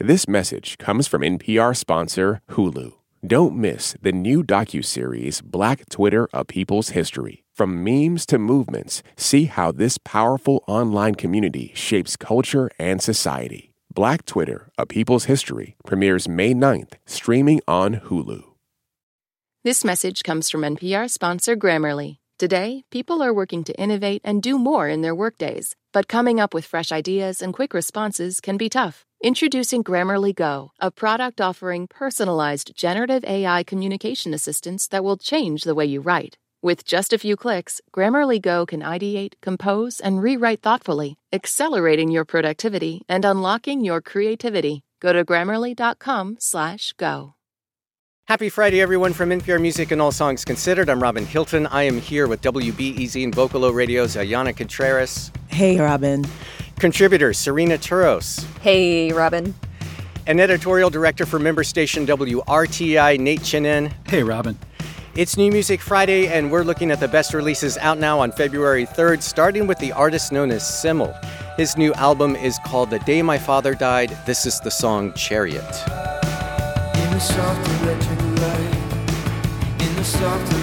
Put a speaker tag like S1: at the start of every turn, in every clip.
S1: This message comes from NPR sponsor Hulu. Don't miss the new docuseries Black Twitter: A People's History. From memes to movements, see how this powerful online community shapes culture and society. Black Twitter: A People's History premieres May 9th, streaming on Hulu.
S2: This message comes from NPR sponsor Grammarly. Today, people are working to innovate and do more in their workdays, but coming up with fresh ideas and quick responses can be tough. Introducing Grammarly Go, a product offering personalized generative AI communication assistance that will change the way you write. With just a few clicks, Grammarly Go can ideate, compose, and rewrite thoughtfully, accelerating your productivity and unlocking your creativity. Go to grammarly.com/go.
S3: Happy Friday, everyone, from NPR Music and All Songs Considered. I'm Robin Hilton. I am here with WBEZ and Vocalo Radio's Ayana Contreras.
S4: Hey, Robin.
S3: Contributor Serena Turos.
S5: Hey, Robin.
S3: And editorial director for member station WRTI, Nate Chinen.
S6: Hey, Robin.
S3: It's New Music Friday, and we're looking at the best releases out now on February 3rd, starting with the artist known as SYML. His new album is called The Day My Father Died. This is the song Chariot.
S7: Soft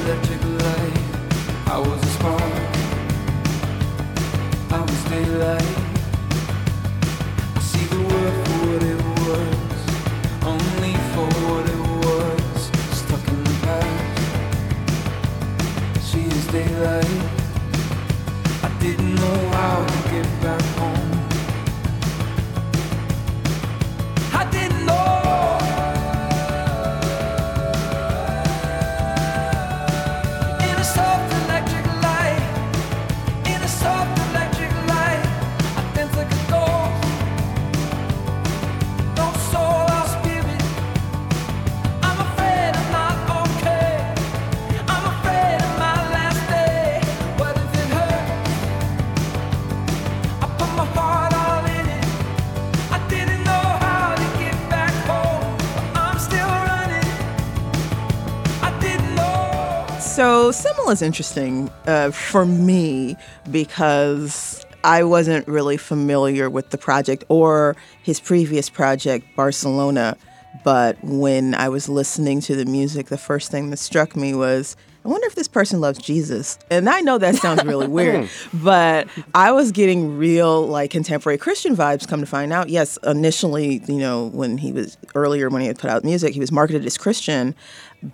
S4: So, SYML is interesting uh, for me because I wasn't really familiar with the project or his previous project, Barcelona. But when I was listening to the music, the first thing that struck me was I wonder if this person loves Jesus. And I know that sounds really weird, but I was getting real like contemporary Christian vibes come to find out. Yes, initially, you know, when he was earlier when he had put out music, he was marketed as Christian,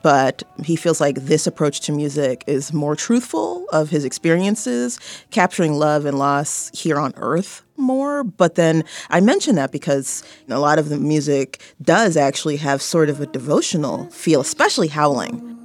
S4: but he feels like this approach to music is more truthful of his experiences, capturing love and loss here on earth more. But then I mention that because a lot of the music does actually have sort of a devotional feel, especially Howling.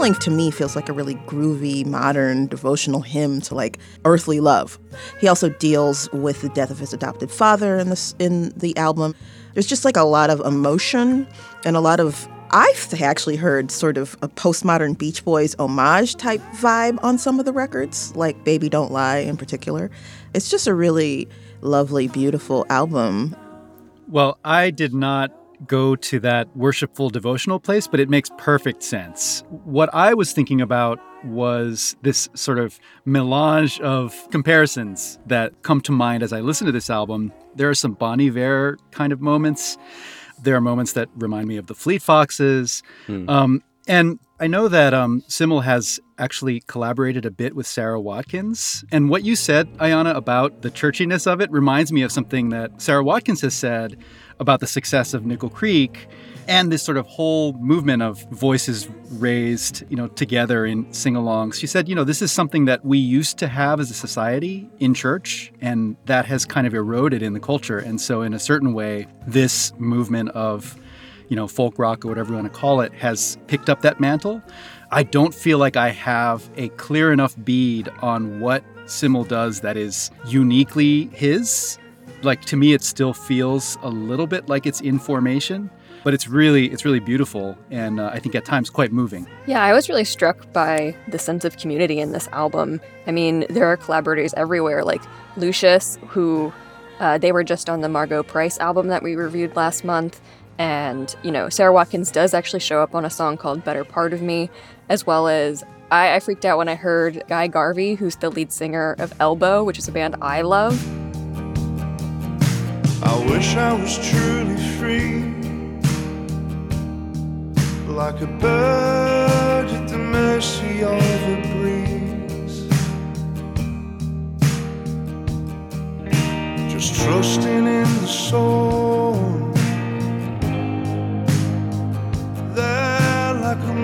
S7: Howling
S4: to me feels like a really groovy, modern, devotional hymn to like earthly love. He also deals with the death of his adopted father in this in the album. There's just like a lot of emotion and a lot of I've actually heard sort of a postmodern Beach Boys homage type vibe on some of the records, like Baby Don't Lie in particular. It's just a really lovely, beautiful album.
S6: Well, I did not go to that worshipful devotional place, but it makes perfect sense. What I was thinking about was this sort of melange of comparisons that come to mind as I listen to this album. There are some Bon Iver kind of moments. There are moments that remind me of the Fleet Foxes. Um, and I know that um, SYML has actually collaborated a bit with Sara Watkins. And what you said, Ayana, about the churchiness of it reminds me of something that Sara Watkins has said about the success of Nickel Creek and this sort of whole movement of voices raised, you know, together in sing-alongs. She said, you know, this is something that we used to have as a society in church, and that has kind of eroded in the culture. And so, in a certain way, this movement of, you know, folk rock or whatever you want to call it has picked up that mantle. I don't feel like I have a clear enough bead on what SYML does that is uniquely his. Like to me, it still feels a little bit like it's in formation, but it's really it's really beautiful and uh, I think at times quite moving.
S5: Yeah, I was really struck by the sense of community in this album. I mean, there are collaborators everywhere, like Lucius, who uh, they were just on the Margo Price album that we reviewed last month. And, you know, Sara Watkins does actually show up on a song called Better Part of Me, as well as I, I freaked out when I heard Guy Garvey, who's the lead singer of Elbow, which is a band I love.
S8: I wish I was truly free, like a bird at the mercy of a breeze. Just trusting in the soul. There, like a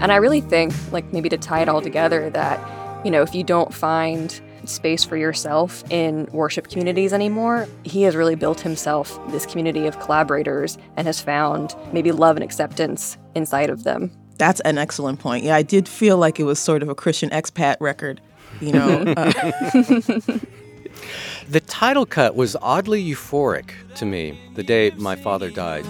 S5: And I really think, like, maybe to tie it all together, that, you know, if you don't find space for yourself in worship communities anymore, he has really built himself this community of collaborators and has found maybe love and acceptance inside of them.
S4: That's an excellent point. Yeah, I did feel like it was sort of a Christian expat record, you know. uh,
S3: The title cut was oddly euphoric to me the day my father died.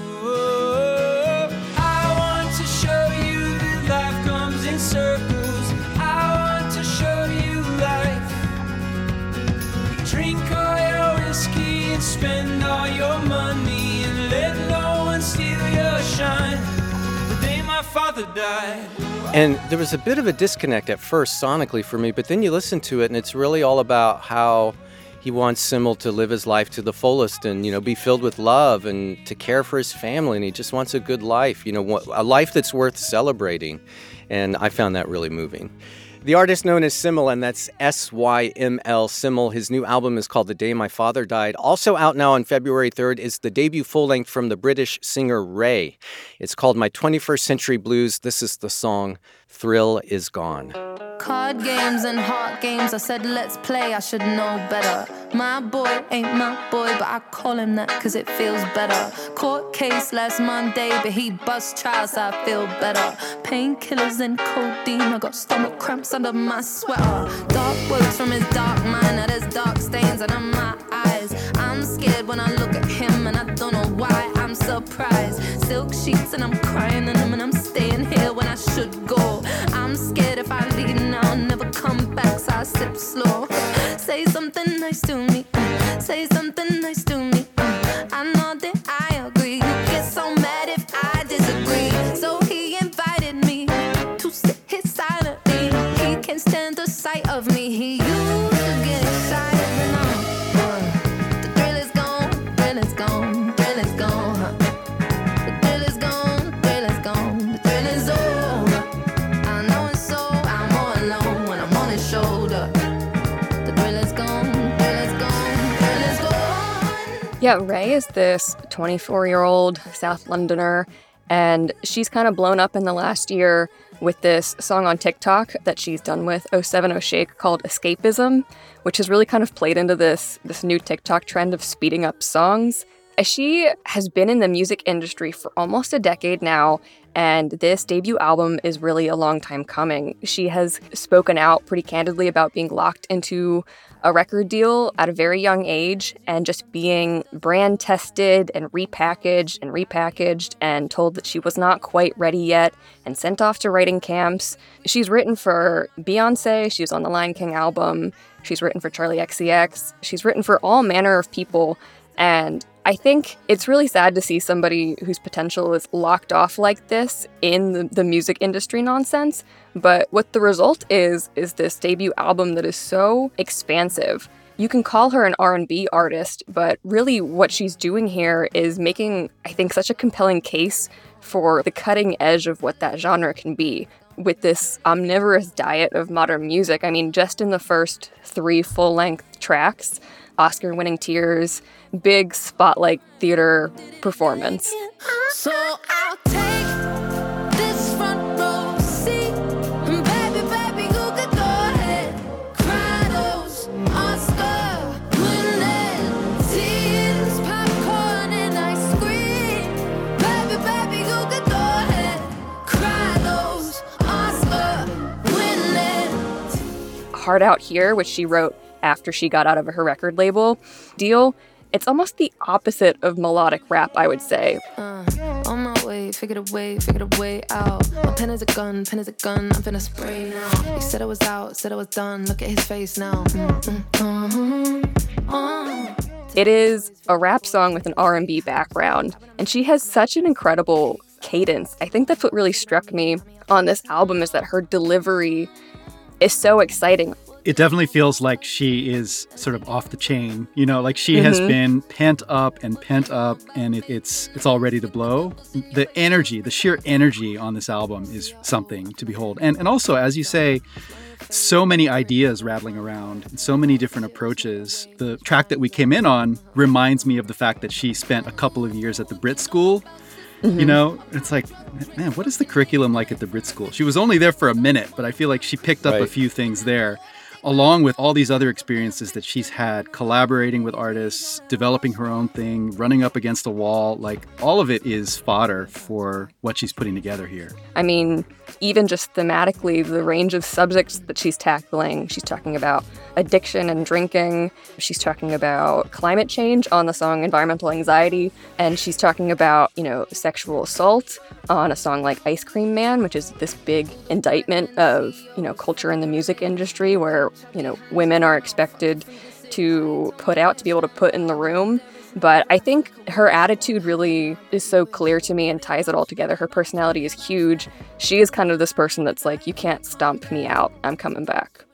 S9: Father died.
S3: And there was a bit of a disconnect at first sonically for me, but then you listen to it and it's really all about how he wants SYML to live his life to the fullest and, you know, be filled with love and to care for his family. And he just wants a good life, you know, a life that's worth celebrating. And I found that really moving. The artist known as SYML, and that's S Y M L SYML. His new album is called The Day My Father Died. Also out now on February 3rd is the debut full length from the British singer RAYE. It's called My 21st Century Blues. This is the song Thrill Is Gone.
S10: Card games and heart games, I said let's play, I should know better. My boy ain't my boy, but I call him that cause it feels better. Court case last Monday, but he bust trial, so I feel better. Painkillers and codeine, I got stomach cramps under my sweater. Dark words from his dark mind, now there's dark stains under my eyes. I'm scared when I look at him, and I don't know why I'm surprised. Silk sheets, and I'm crying in them, and I'm staying here when I should go. I'm scared if I leave now, I'll never come back, so I sip slow. Say something nice to me, say something nice to me. I know that I
S5: Yeah, RAYE is this 24 year old South Londoner, and she's kind of blown up in the last year with this song on TikTok that she's done with 070 Shake called Escapism, which has really kind of played into this, this new TikTok trend of speeding up songs. She has been in the music industry for almost a decade now, and this debut album is really a long time coming. She has spoken out pretty candidly about being locked into a record deal at a very young age and just being brand tested and repackaged and repackaged and told that she was not quite ready yet and sent off to writing camps. She's written for Beyonce, she was on the Lion King album, she's written for Charli XCX, she's written for all manner of people. And I think it's really sad to see somebody whose potential is locked off like this in the, the music industry nonsense. But what the result is is this debut album that is so expansive. You can call her an R&B artist, but really what she's doing here is making I think such a compelling case for the cutting edge of what that genre can be with this omnivorous diet of modern music. I mean, just in the first 3 full-length tracks, Oscar winning tears, big spotlight theater performance.
S10: So I'll take this front row seat. Baby, baby, you could go ahead. Cry those Oscar winning tears, popcorn and ice cream. Baby, baby, you could go ahead. Cry those Oscar winning.
S5: Hard Out Here, which she wrote after she got out of her record label deal, it's almost the opposite of melodic rap, I would say.
S10: Uh, on my way, figured a way, way out. My pen is a gun, pen is a gun, I'm finna spray now. He said I was out, said I was done, look at his face now. Mm, mm, uh, uh.
S5: It is a rap song with an R&B background, and she has such an incredible cadence. I think that's what really struck me on this album is that her delivery is so exciting.
S6: It definitely feels like she is sort of off the chain. You know, like she has
S5: Mhm.
S6: been pent up and pent up, and it, it's it's all ready to blow. The energy, the sheer energy on this album is something to behold. And and also, as you say, so many ideas rattling around, and so many different approaches. The track that we came in on reminds me of the fact that she spent a couple of years at the Brit School. You know, it's like, man, what is the curriculum like at the Brit School? She was only there for a minute, but I feel like she picked up a few things there, along with all these other experiences that she's had collaborating with artists, developing her own thing, running up against a wall. Like, all of it is fodder for what she's putting together here.
S5: I mean, even just thematically, the range of subjects that she's tackling. She's talking about addiction and drinking. She's talking about climate change on the song Environmental Anxiety. And she's talking about, you know, sexual assault on a song like Ice Cream Man, which is this big indictment of, you know, culture in the music industry where, you know, women are expected to put out to be able to put in the room. But I think her attitude really is so clear to me and ties it all together. Her personality is huge. She is kind of this person that's like, you can't stomp me out. I'm coming back.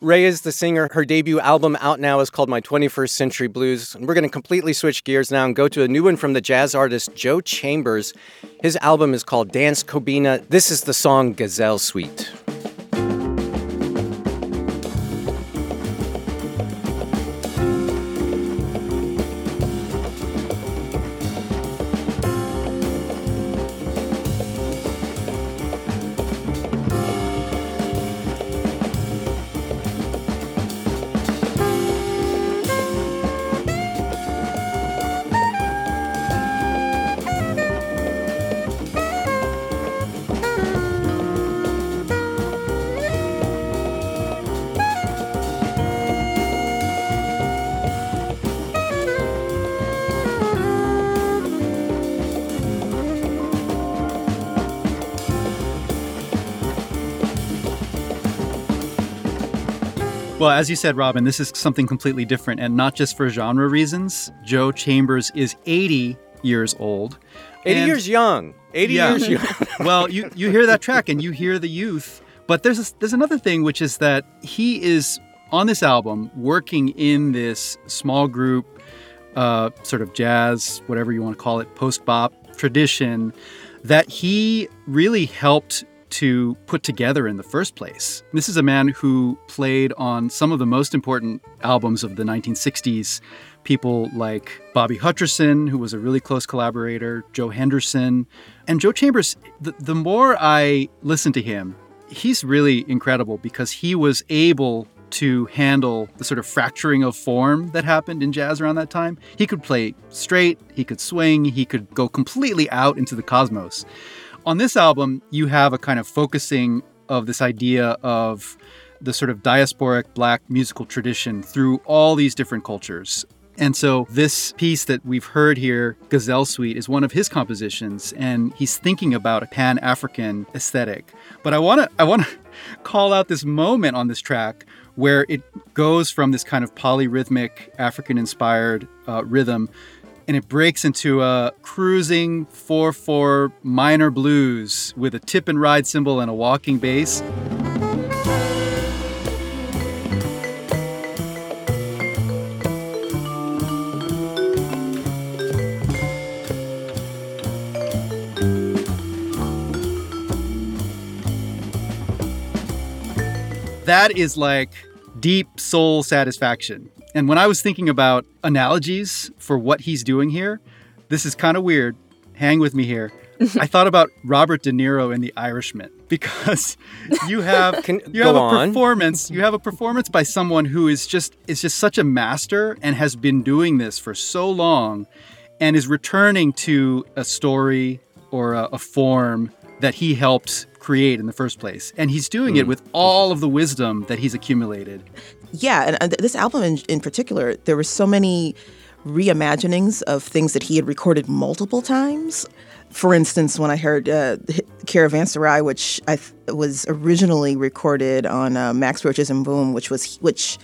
S3: RAYE is the singer. Her debut album out now is called My 21st Century Blues. And we're going to completely switch gears now and go to a new one from the jazz artist Joe Chambers. His album is called Dance Kobina. This is the song Gazelle Suite.
S6: As you said, Robin, this is something completely different, and not just for genre reasons. Joe Chambers is 80 years old.
S3: 80 years young. 80
S6: Yeah.
S3: years young.
S6: well, you, you hear that track and you hear the youth, but there's a, there's another thing, which is that he is on this album working in this small group, uh, sort of jazz, whatever you want to call it, post bop tradition that he really helped to put together in the first place. This is a man who played on some of the most important albums of the 1960s. People like Bobby Hutcherson, who was a really close collaborator, Joe Henderson. And Joe Chambers, the, the more I listen to him, he's really incredible because he was able to handle the sort of fracturing of form that happened in jazz around that time. He could play straight, he could swing, he could go completely out into the cosmos. On this album, you have a kind of focusing of this idea of the sort of diasporic black musical tradition through all these different cultures. And so this piece that we've heard here, Gazelle Suite, is one of his compositions, and he's thinking about a Pan-African aesthetic. But I want to I want to call out this moment on this track where it goes from this kind of polyrhythmic African-inspired uh, rhythm, and it breaks into a cruising 4/4 minor blues with a tip and ride cymbal and a walking bass. that is like deep soul satisfaction. And when I was thinking about analogies for what he's doing here, this is kind of weird. Hang with me here. I thought about Robert De Niro in The Irishman because you have
S3: Can-
S6: you have
S3: go
S6: a
S3: on.
S6: performance you have a performance by someone who is just is just such a master and has been doing this for so long and is returning to a story or a, a form that he helped create create in the first place. And he's doing it hmm. with all of the wisdom that he's accumulated.
S4: Yeah, and, and this album in, in particular, there were so many reimaginings of things that he had recorded multiple times. For instance, when I heard uh, Caravanserai, which I th- was originally recorded on uh, Max Roach's M'Boom, which was which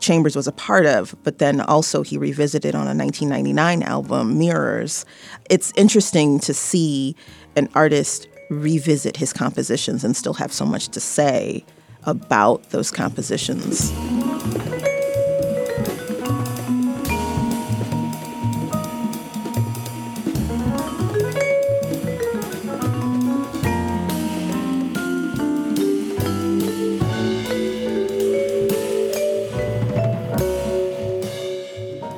S4: Chambers was a part of, but then also he revisited on a 1999 album, Mirrors. It's interesting to see an artist revisit his compositions and still have so much to say about those compositions.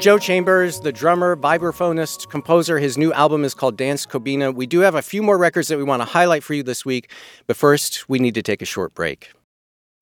S3: Joe Chambers, the drummer, vibraphonist, composer. His new album is called Dance Kobina. We do have a few more records that we want to highlight for you this week, but first, we need to take a short break.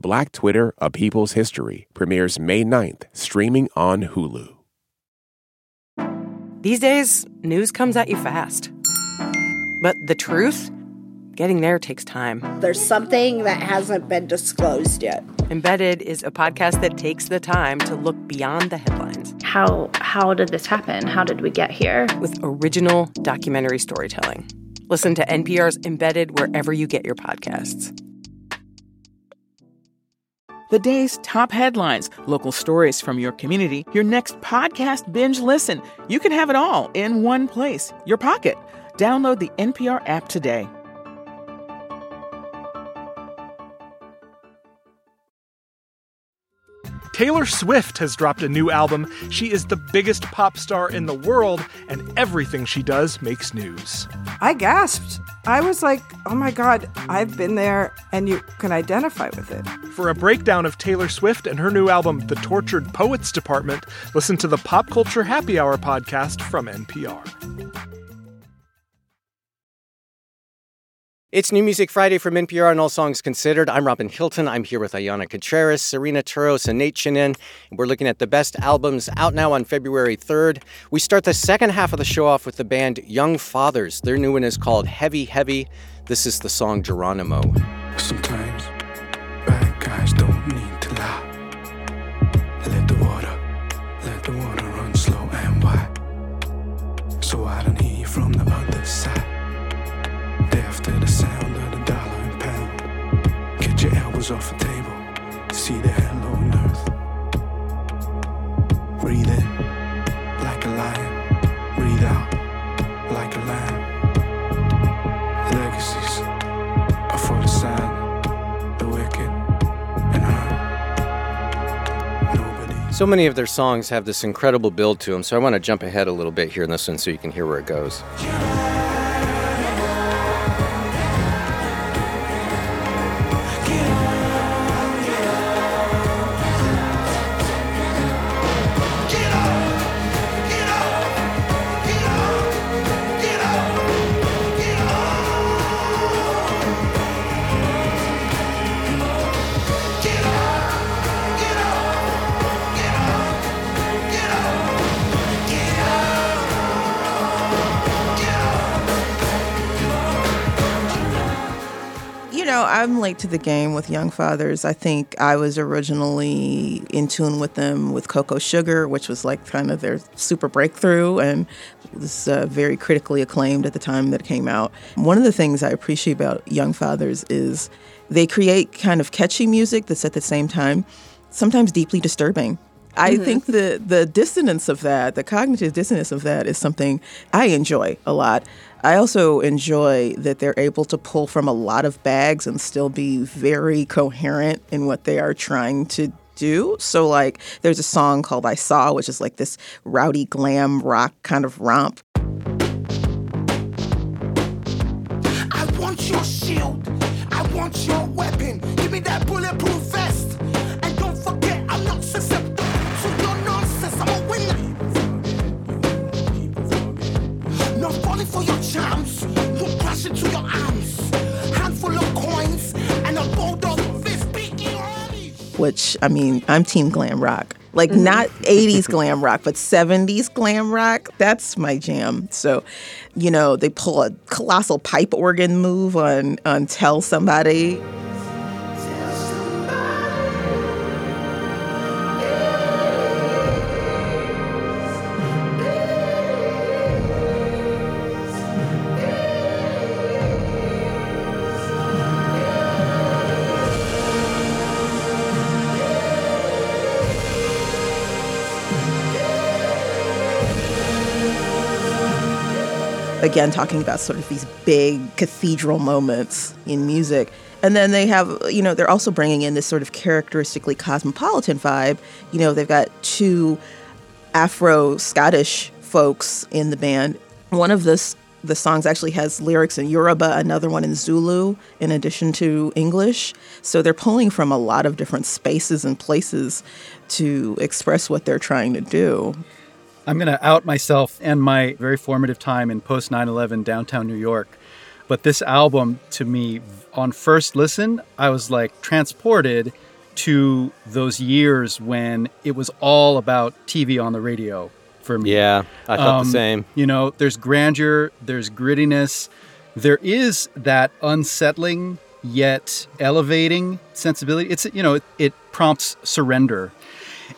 S1: Black Twitter, A People's History premieres May 9th, streaming on Hulu.
S11: These days, news comes at you fast. But the truth? Getting there takes time.
S12: There's something that hasn't been disclosed yet.
S11: Embedded is a podcast that takes the time to look beyond the headlines
S13: How how did this happen? How did we get here?
S11: with original documentary storytelling. Listen to NPR's Embedded wherever you get your podcasts.
S14: The day's top headlines, local stories from your community, your next podcast binge listen. You can have it all in one place, your pocket. Download the NPR app today.
S15: Taylor Swift has dropped a new album. She is the biggest pop star in the world, and everything she does makes news.
S16: I gasped. I was like, oh my God, I've been there, and you can identify with it.
S15: For a breakdown of Taylor Swift and her new album, The Tortured Poets Department, listen to the Pop Culture Happy Hour podcast from NPR.
S3: It's New Music Friday from NPR and All Songs Considered. I'm Robin Hilton. I'm here with Ayana Contreras, Serena Turos, and Nate Chinen. We're looking at the best albums out now on February 3rd. We start the second half of the show off with the band Young Fathers. Their new one is called Heavy Heavy. This is the song Geronimo.
S8: Sometimes to the sound of the dollar and pound. Get your elbows off the table. See the hello on earth. Breathe in like a lion. Breathe out like a lamb. Legacies are for the sad, the wicked, and hurt. Nobody.
S3: So many of their songs have this incredible build to them, so I want to jump ahead a little bit here in this one so you can hear where it goes.
S4: You I'm late to the game with Young Fathers. I think I was originally in tune with them with Cocoa Sugar, which was like kind of their super breakthrough and was uh, very critically acclaimed at the time that it came out. One of the things I appreciate about Young Fathers is they create kind of catchy music that's at the same time sometimes deeply disturbing. I
S5: Mhm.
S4: think the the dissonance of that, the cognitive dissonance of that, is something I enjoy a lot. I also enjoy that they're able to pull from a lot of bags and still be very coherent in what they are trying to do. So, like, there's a song called I Saw, which is like this rowdy glam rock kind of romp.
S9: I want your shield. I want your weapon. Give me that bulletproof
S4: which I mean, I'm team glam rock. Like
S5: Mm-hmm.
S4: not 80s glam rock, but 70s glam rock. That's my jam. So, you know, they pull a colossal pipe organ move on on Tell Somebody. Again talking about sort of these big cathedral moments in music. And then they have you know they're also bringing in this sort of characteristically cosmopolitan vibe. You know they've got two afro scottish folks in the band. One of this the songs actually has lyrics in yoruba another one in zulu in addition to english. So they're pulling from a lot of different spaces and places to express what they're trying to do
S6: I'm going to out myself and my very formative time in post 9 11 downtown New York. But this album, to me, on first listen, I was like transported to those years when it was all about TV on the radio for me.
S3: Yeah, I felt the
S6: Um,
S3: same.
S6: You know, there's grandeur, there's grittiness, there is that unsettling yet elevating sensibility. It's, you know, it, it prompts surrender.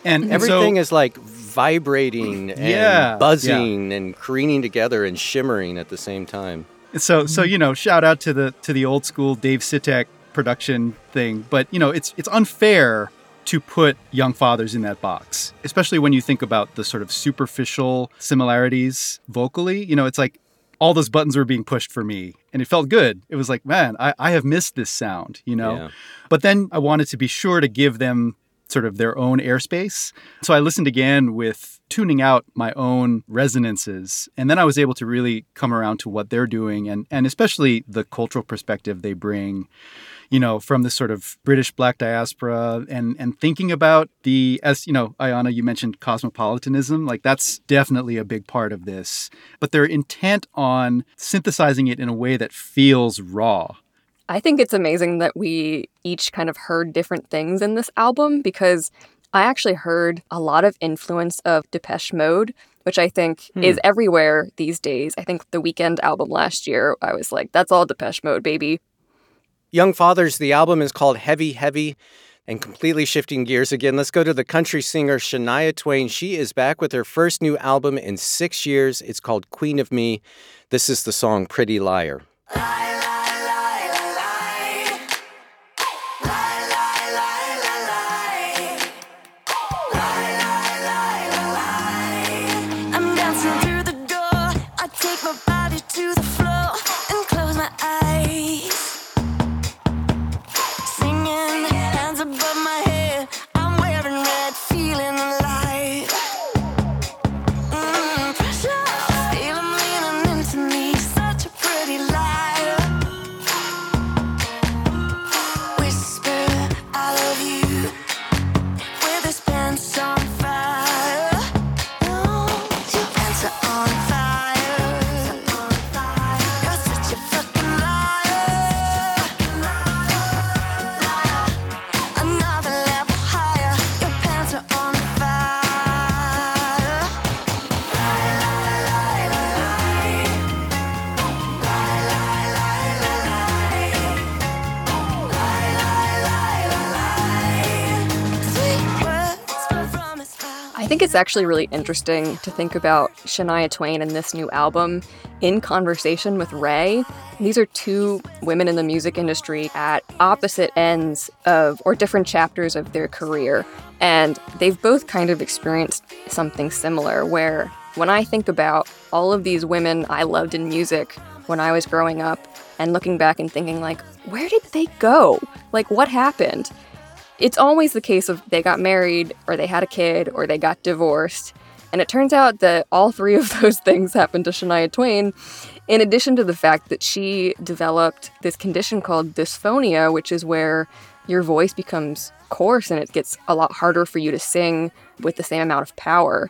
S6: And, and so-
S3: Everything is like vibrating and
S6: Yeah,
S3: buzzing and careening together and shimmering at the same time.
S6: So so you know, shout out to the to the old school Dave Sitek production thing, but you know, it's it's unfair to put young fathers in that box, especially when you think about the sort of superficial similarities vocally. You know, it's like all those buttons were being pushed for me and it felt good. It was like, man, I, I have missed this sound, you know?
S3: Yeah.
S6: But then I wanted to be sure to give them sort of their own airspace. So I listened again with tuning out my own resonances. And then I was able to really come around to what they're doing and, and especially the cultural perspective they bring, you know, from this sort of British black diaspora and, and thinking about the, as you know, Ayana, you mentioned cosmopolitanism. Like that's definitely a big part of this. But they're intent on synthesizing it in a way that feels raw.
S5: I think it's amazing that we each kind of heard different things in this album because I actually heard a lot of influence of Depeche Mode, which I think
S3: Hmm.
S5: is everywhere these days. I think the Weeknd album last year, I was like, that's all Depeche Mode, baby.
S3: Young Fathers, the album is called Heavy Heavy. And completely shifting gears again, let's go to the country singer Shania Twain. She is back with her first new album in six years. It's called Queen of Me. This is the song Pretty Liar.
S9: I'm
S5: think it's actually really interesting to think about Shania Twain and this new album in conversation with RAYE. These are two women in the music industry at opposite ends of or different chapters of their career. And they've both kind of experienced something similar where when I think about all of these women I loved in music when I was growing up and looking back and thinking like, where did they go? Like what happened? It's always the case of they got married or they had a kid or they got divorced. And it turns out that all three of those things happened to Shania Twain, in addition to the fact that she developed this condition called dysphonia, which is where your voice becomes coarse and it gets a lot harder for you to sing with the same amount of power.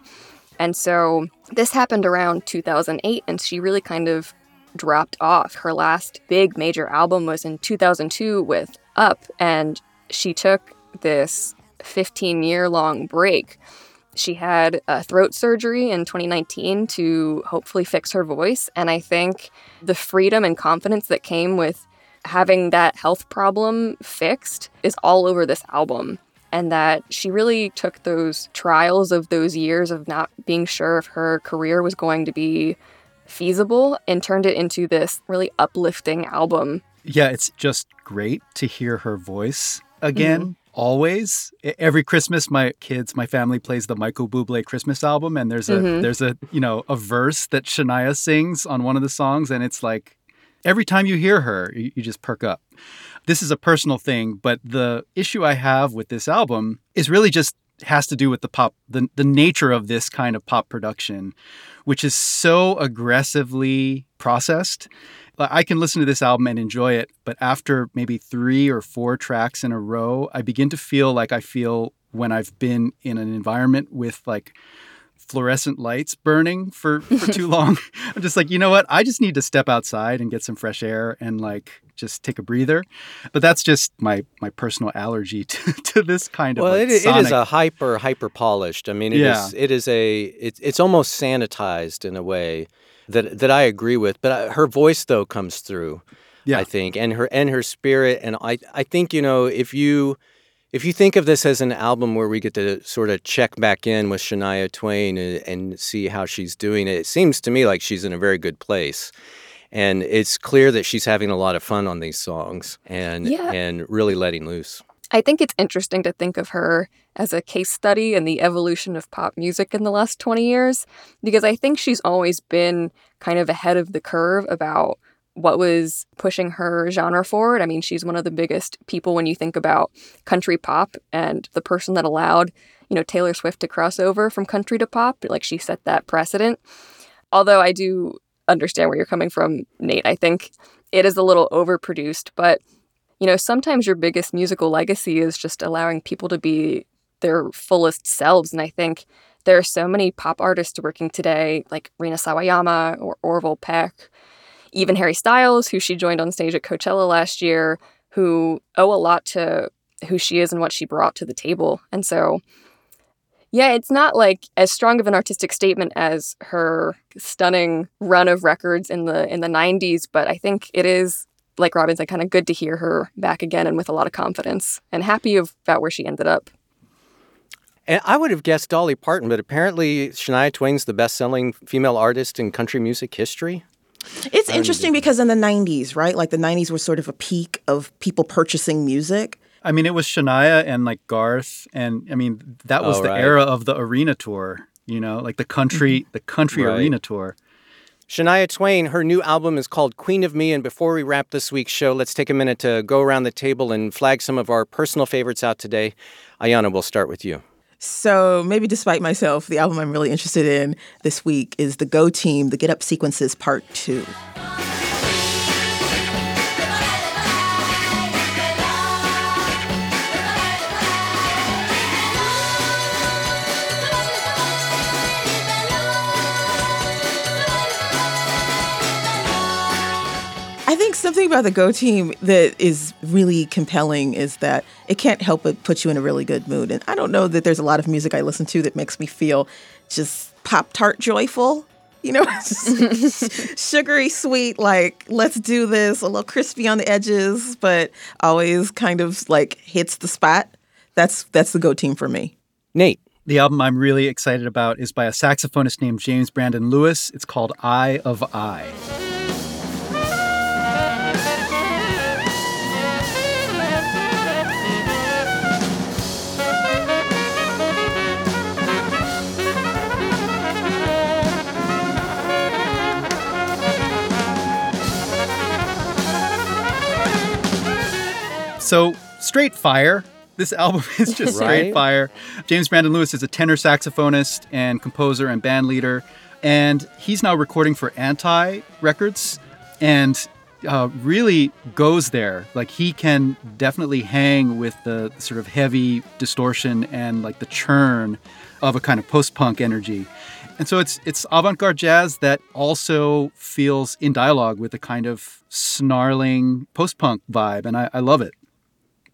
S5: And so this happened around 2008, and she really kind of dropped off. Her last big major album was in 2002 with Up, and she took this 15 year long break. She had a throat surgery in 2019 to hopefully fix her voice. And I think the freedom and confidence that came with having that health problem fixed is all over this album. And that she really took those trials of those years of not being sure if her career was going to be feasible and turned it into this really uplifting album.
S6: Yeah, it's just great to hear her voice again. Mm-hmm. Always, every Christmas, my kids, my family plays the Michael Bublé Christmas album, and there's a
S5: Mhm.
S6: there's a you know a verse that Shania sings on one of the songs, and it's like every time you hear her, you, you just perk up. This is a personal thing, but the issue I have with this album is really just has to do with the pop the, the nature of this kind of pop production which is so aggressively processed i can listen to this album and enjoy it but after maybe three or four tracks in a row i begin to feel like i feel when i've been in an environment with like fluorescent lights burning for, for too long i'm just like you know what i just need to step outside and get some fresh air and like just take a breather but that's just my my personal allergy to, to this kind of
S3: Well,
S6: like,
S3: it, it is a hyper hyper polished. I mean, it is
S6: Yeah.
S3: it is a it's it's almost sanitized in a way that that I agree with. But I, her voice though comes through.
S6: Yeah.
S3: I think, and her and her spirit, and I I think you know if you if you think of this as an album where we get to sort of check back in with Shania Twain and, and see how she's doing, it seems to me like she's in a very good place. And it's clear that she's having a lot of fun on these songs and
S5: Yeah.
S3: and really letting loose.
S5: I think it's interesting to think of her as a case study in the evolution of pop music in the last 20 years, because I think she's always been kind of ahead of the curve about what was pushing her genre forward. I mean, she's one of the biggest people when you think about country pop and the person that allowed, you know, Taylor Swift to cross over from country to pop. Like she set that precedent. Although I do understand where you're coming from, Nate. I think it is a little overproduced, but you know, sometimes your biggest musical legacy is just allowing people to be their fullest selves. And I think there are so many pop artists working today, like Rina Sawayama or Orville Peck, even Harry Styles, who she joined on stage at Coachella last year, who owe a lot to who she is and what she brought to the table. And so, yeah, it's not like as strong of an artistic statement as her stunning run of records in the in the 90s, but I think it is like Robin said, kind of good to hear her back again and with a lot of confidence and happy about where she ended up.
S3: And I would have guessed Dolly Parton, but apparently Shania Twain's the best-selling female artist in country music history.
S4: It's interesting because in the 90s, right? Like the 90s was sort of a peak of people purchasing music.
S6: I mean, it was Shania and like Garth, and I mean that was
S3: Oh,
S6: the
S3: right.
S6: era of the arena tour. You know, like the country, mm-hmm. the country
S3: Right.
S6: arena tour.
S3: Shania Twain, her new album is called Queen of Me. And before we wrap this week's show, let's take a minute to go around the table and flag some of our personal favorites out today. Ayana, we'll start with you.
S4: So maybe despite myself, the album I'm really interested in this week is the Go Team, the Get Up Sequences Part 2. Something about the Go Team that is really compelling is that it can't help but put you in a really good mood. And I don't know that there's a lot of music I listen to that makes me feel just Pop Tart joyful. You know, sugary sweet, like, let's do this, a little crispy on the edges, but always kind of like hits the spot. That's that's the Go Team for me.
S3: Nate.
S6: The album I'm really excited about is by a saxophonist named James Brandon Lewis. It's called Eye of I. So, straight fire. This album is just straight fire. James Brandon Lewis is a tenor saxophonist and composer and band leader, and he's now recording for Anti Records and uh, really goes there. Like, he can definitely hang with the sort of heavy distortion and like the churn of a kind of post punk energy. And so it's it's avant-garde jazz that also feels in dialogue with a kind of snarling post-punk vibe, and I, I love it.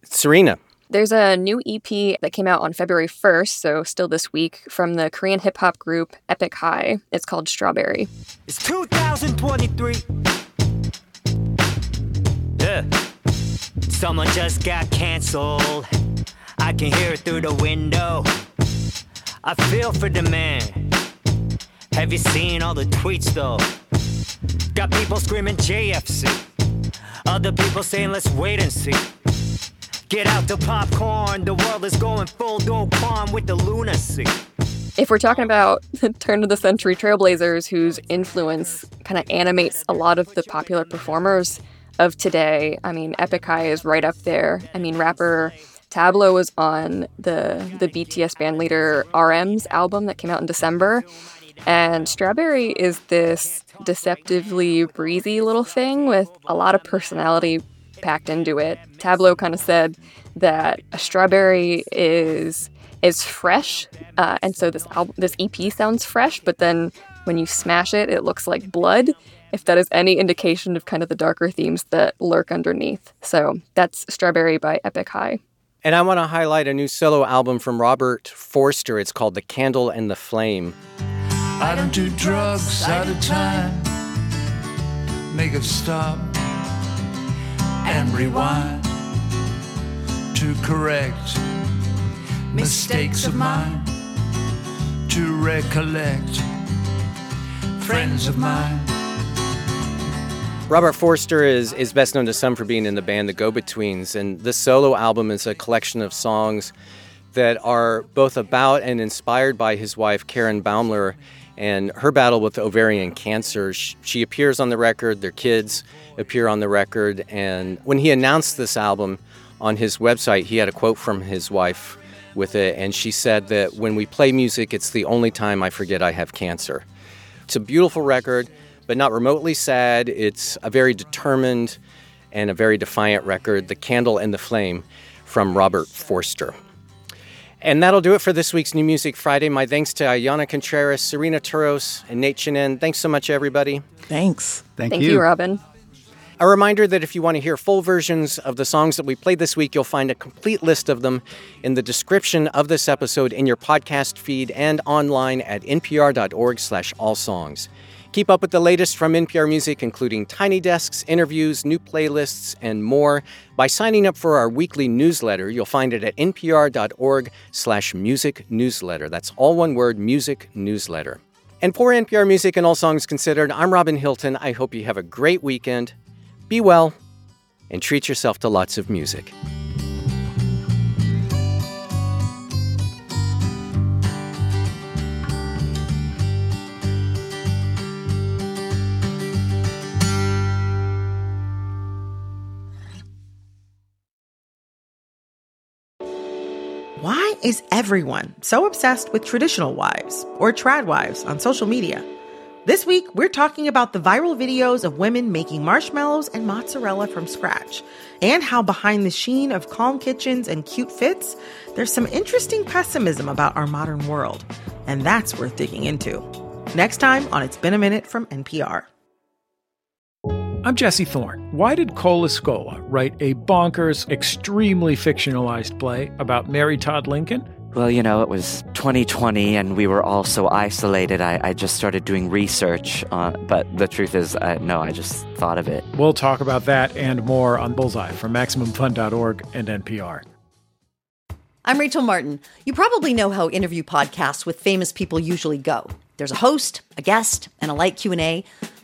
S3: Serena.
S5: There's a new EP that came out on February 1st, so still this week, from the Korean hip hop group Epik High. It's called Strawberry.
S17: It's 2023. Yeah. Someone just got canceled. I can hear it through the window. I feel for the man. Have you seen all the tweets though? Got people screaming JFC. Other people saying let's wait and see. Get out the popcorn. The world is going full Do Kwon with the lunacy.
S5: If we're talking about the turn of the century trailblazers whose influence kind of animates a lot of the popular performers of today, I mean, Epik High is right up there. I mean, rapper Tablo was on the the BTS band leader RM's album that came out in December. And Strawberry is this deceptively breezy little thing with a lot of personality packed into it. Tablo kind of said that a strawberry is is fresh, uh, and so this album, this EP sounds fresh, but then when you smash it, it looks like blood. If that is any indication of kind of the darker themes that lurk underneath, so that's Strawberry by Epik High.
S3: And I want to highlight a new solo album from Robert Forster. It's called The Candle and the Flame.
S8: I don't do drugs out of time. Make it stop and rewind to correct mistakes of mine, to recollect friends of mine.
S3: Robert Forster is, is best known to some for being in the band The Go Betweens, and this solo album is a collection of songs that are both about and inspired by his wife, Karin Baumler, and her battle with ovarian cancer. Sh- She appears on the record, their kids appear on the record, and when he announced this album on his website, he had a quote from his wife with it, and she said that when we play music, it's the only time I forget I have cancer. It's a beautiful record, but not remotely sad. It's a very determined and a very defiant record, The Candle and the Flame from Robert Forster. And that'll do it for this week's New Music Friday. My thanks to Ayana Contreras, Serena Turos, and Nate Chinen. Thanks so much, everybody.
S4: Thanks.
S6: Thank,
S5: Thank you, Robin.
S3: A reminder that if you want to hear full versions of the songs that we played this week, you'll find a complete list of them in the description of this episode in your podcast feed and online at npr.org slash all songs. Keep up with the latest from NPR Music, including Tiny Desks, interviews, new playlists, and more by signing up for our weekly newsletter. You'll find it at npr.org slash music newsletter. That's all one word, music newsletter. And for NPR Music and All Songs Considered, I'm Robin Hilton. I hope you have a great weekend. Be well and treat yourself to lots of music.
S18: Why is everyone so obsessed with traditional wives or trad wives on social media? This week, we're talking about the viral videos of women making marshmallows and mozzarella from scratch, and how behind the sheen of calm kitchens and cute fits, there's some interesting pessimism about our modern world. And that's worth digging into. Next time on It's Been a Minute from NPR.
S19: I'm Jesse Thorne. Why did Cole Escola write a bonkers, extremely fictionalized play about Mary Todd Lincoln?
S20: Well, you know, it was 2020 and we were all so isolated. I, I just started doing research. Uh, but the truth is, uh, no, I just thought of it.
S19: We'll talk about that and more on Bullseye from MaximumFun.org and NPR.
S21: I'm Rachel Martin. You probably know how interview podcasts with famous people usually go. There's a host, a guest, and a light Q&A.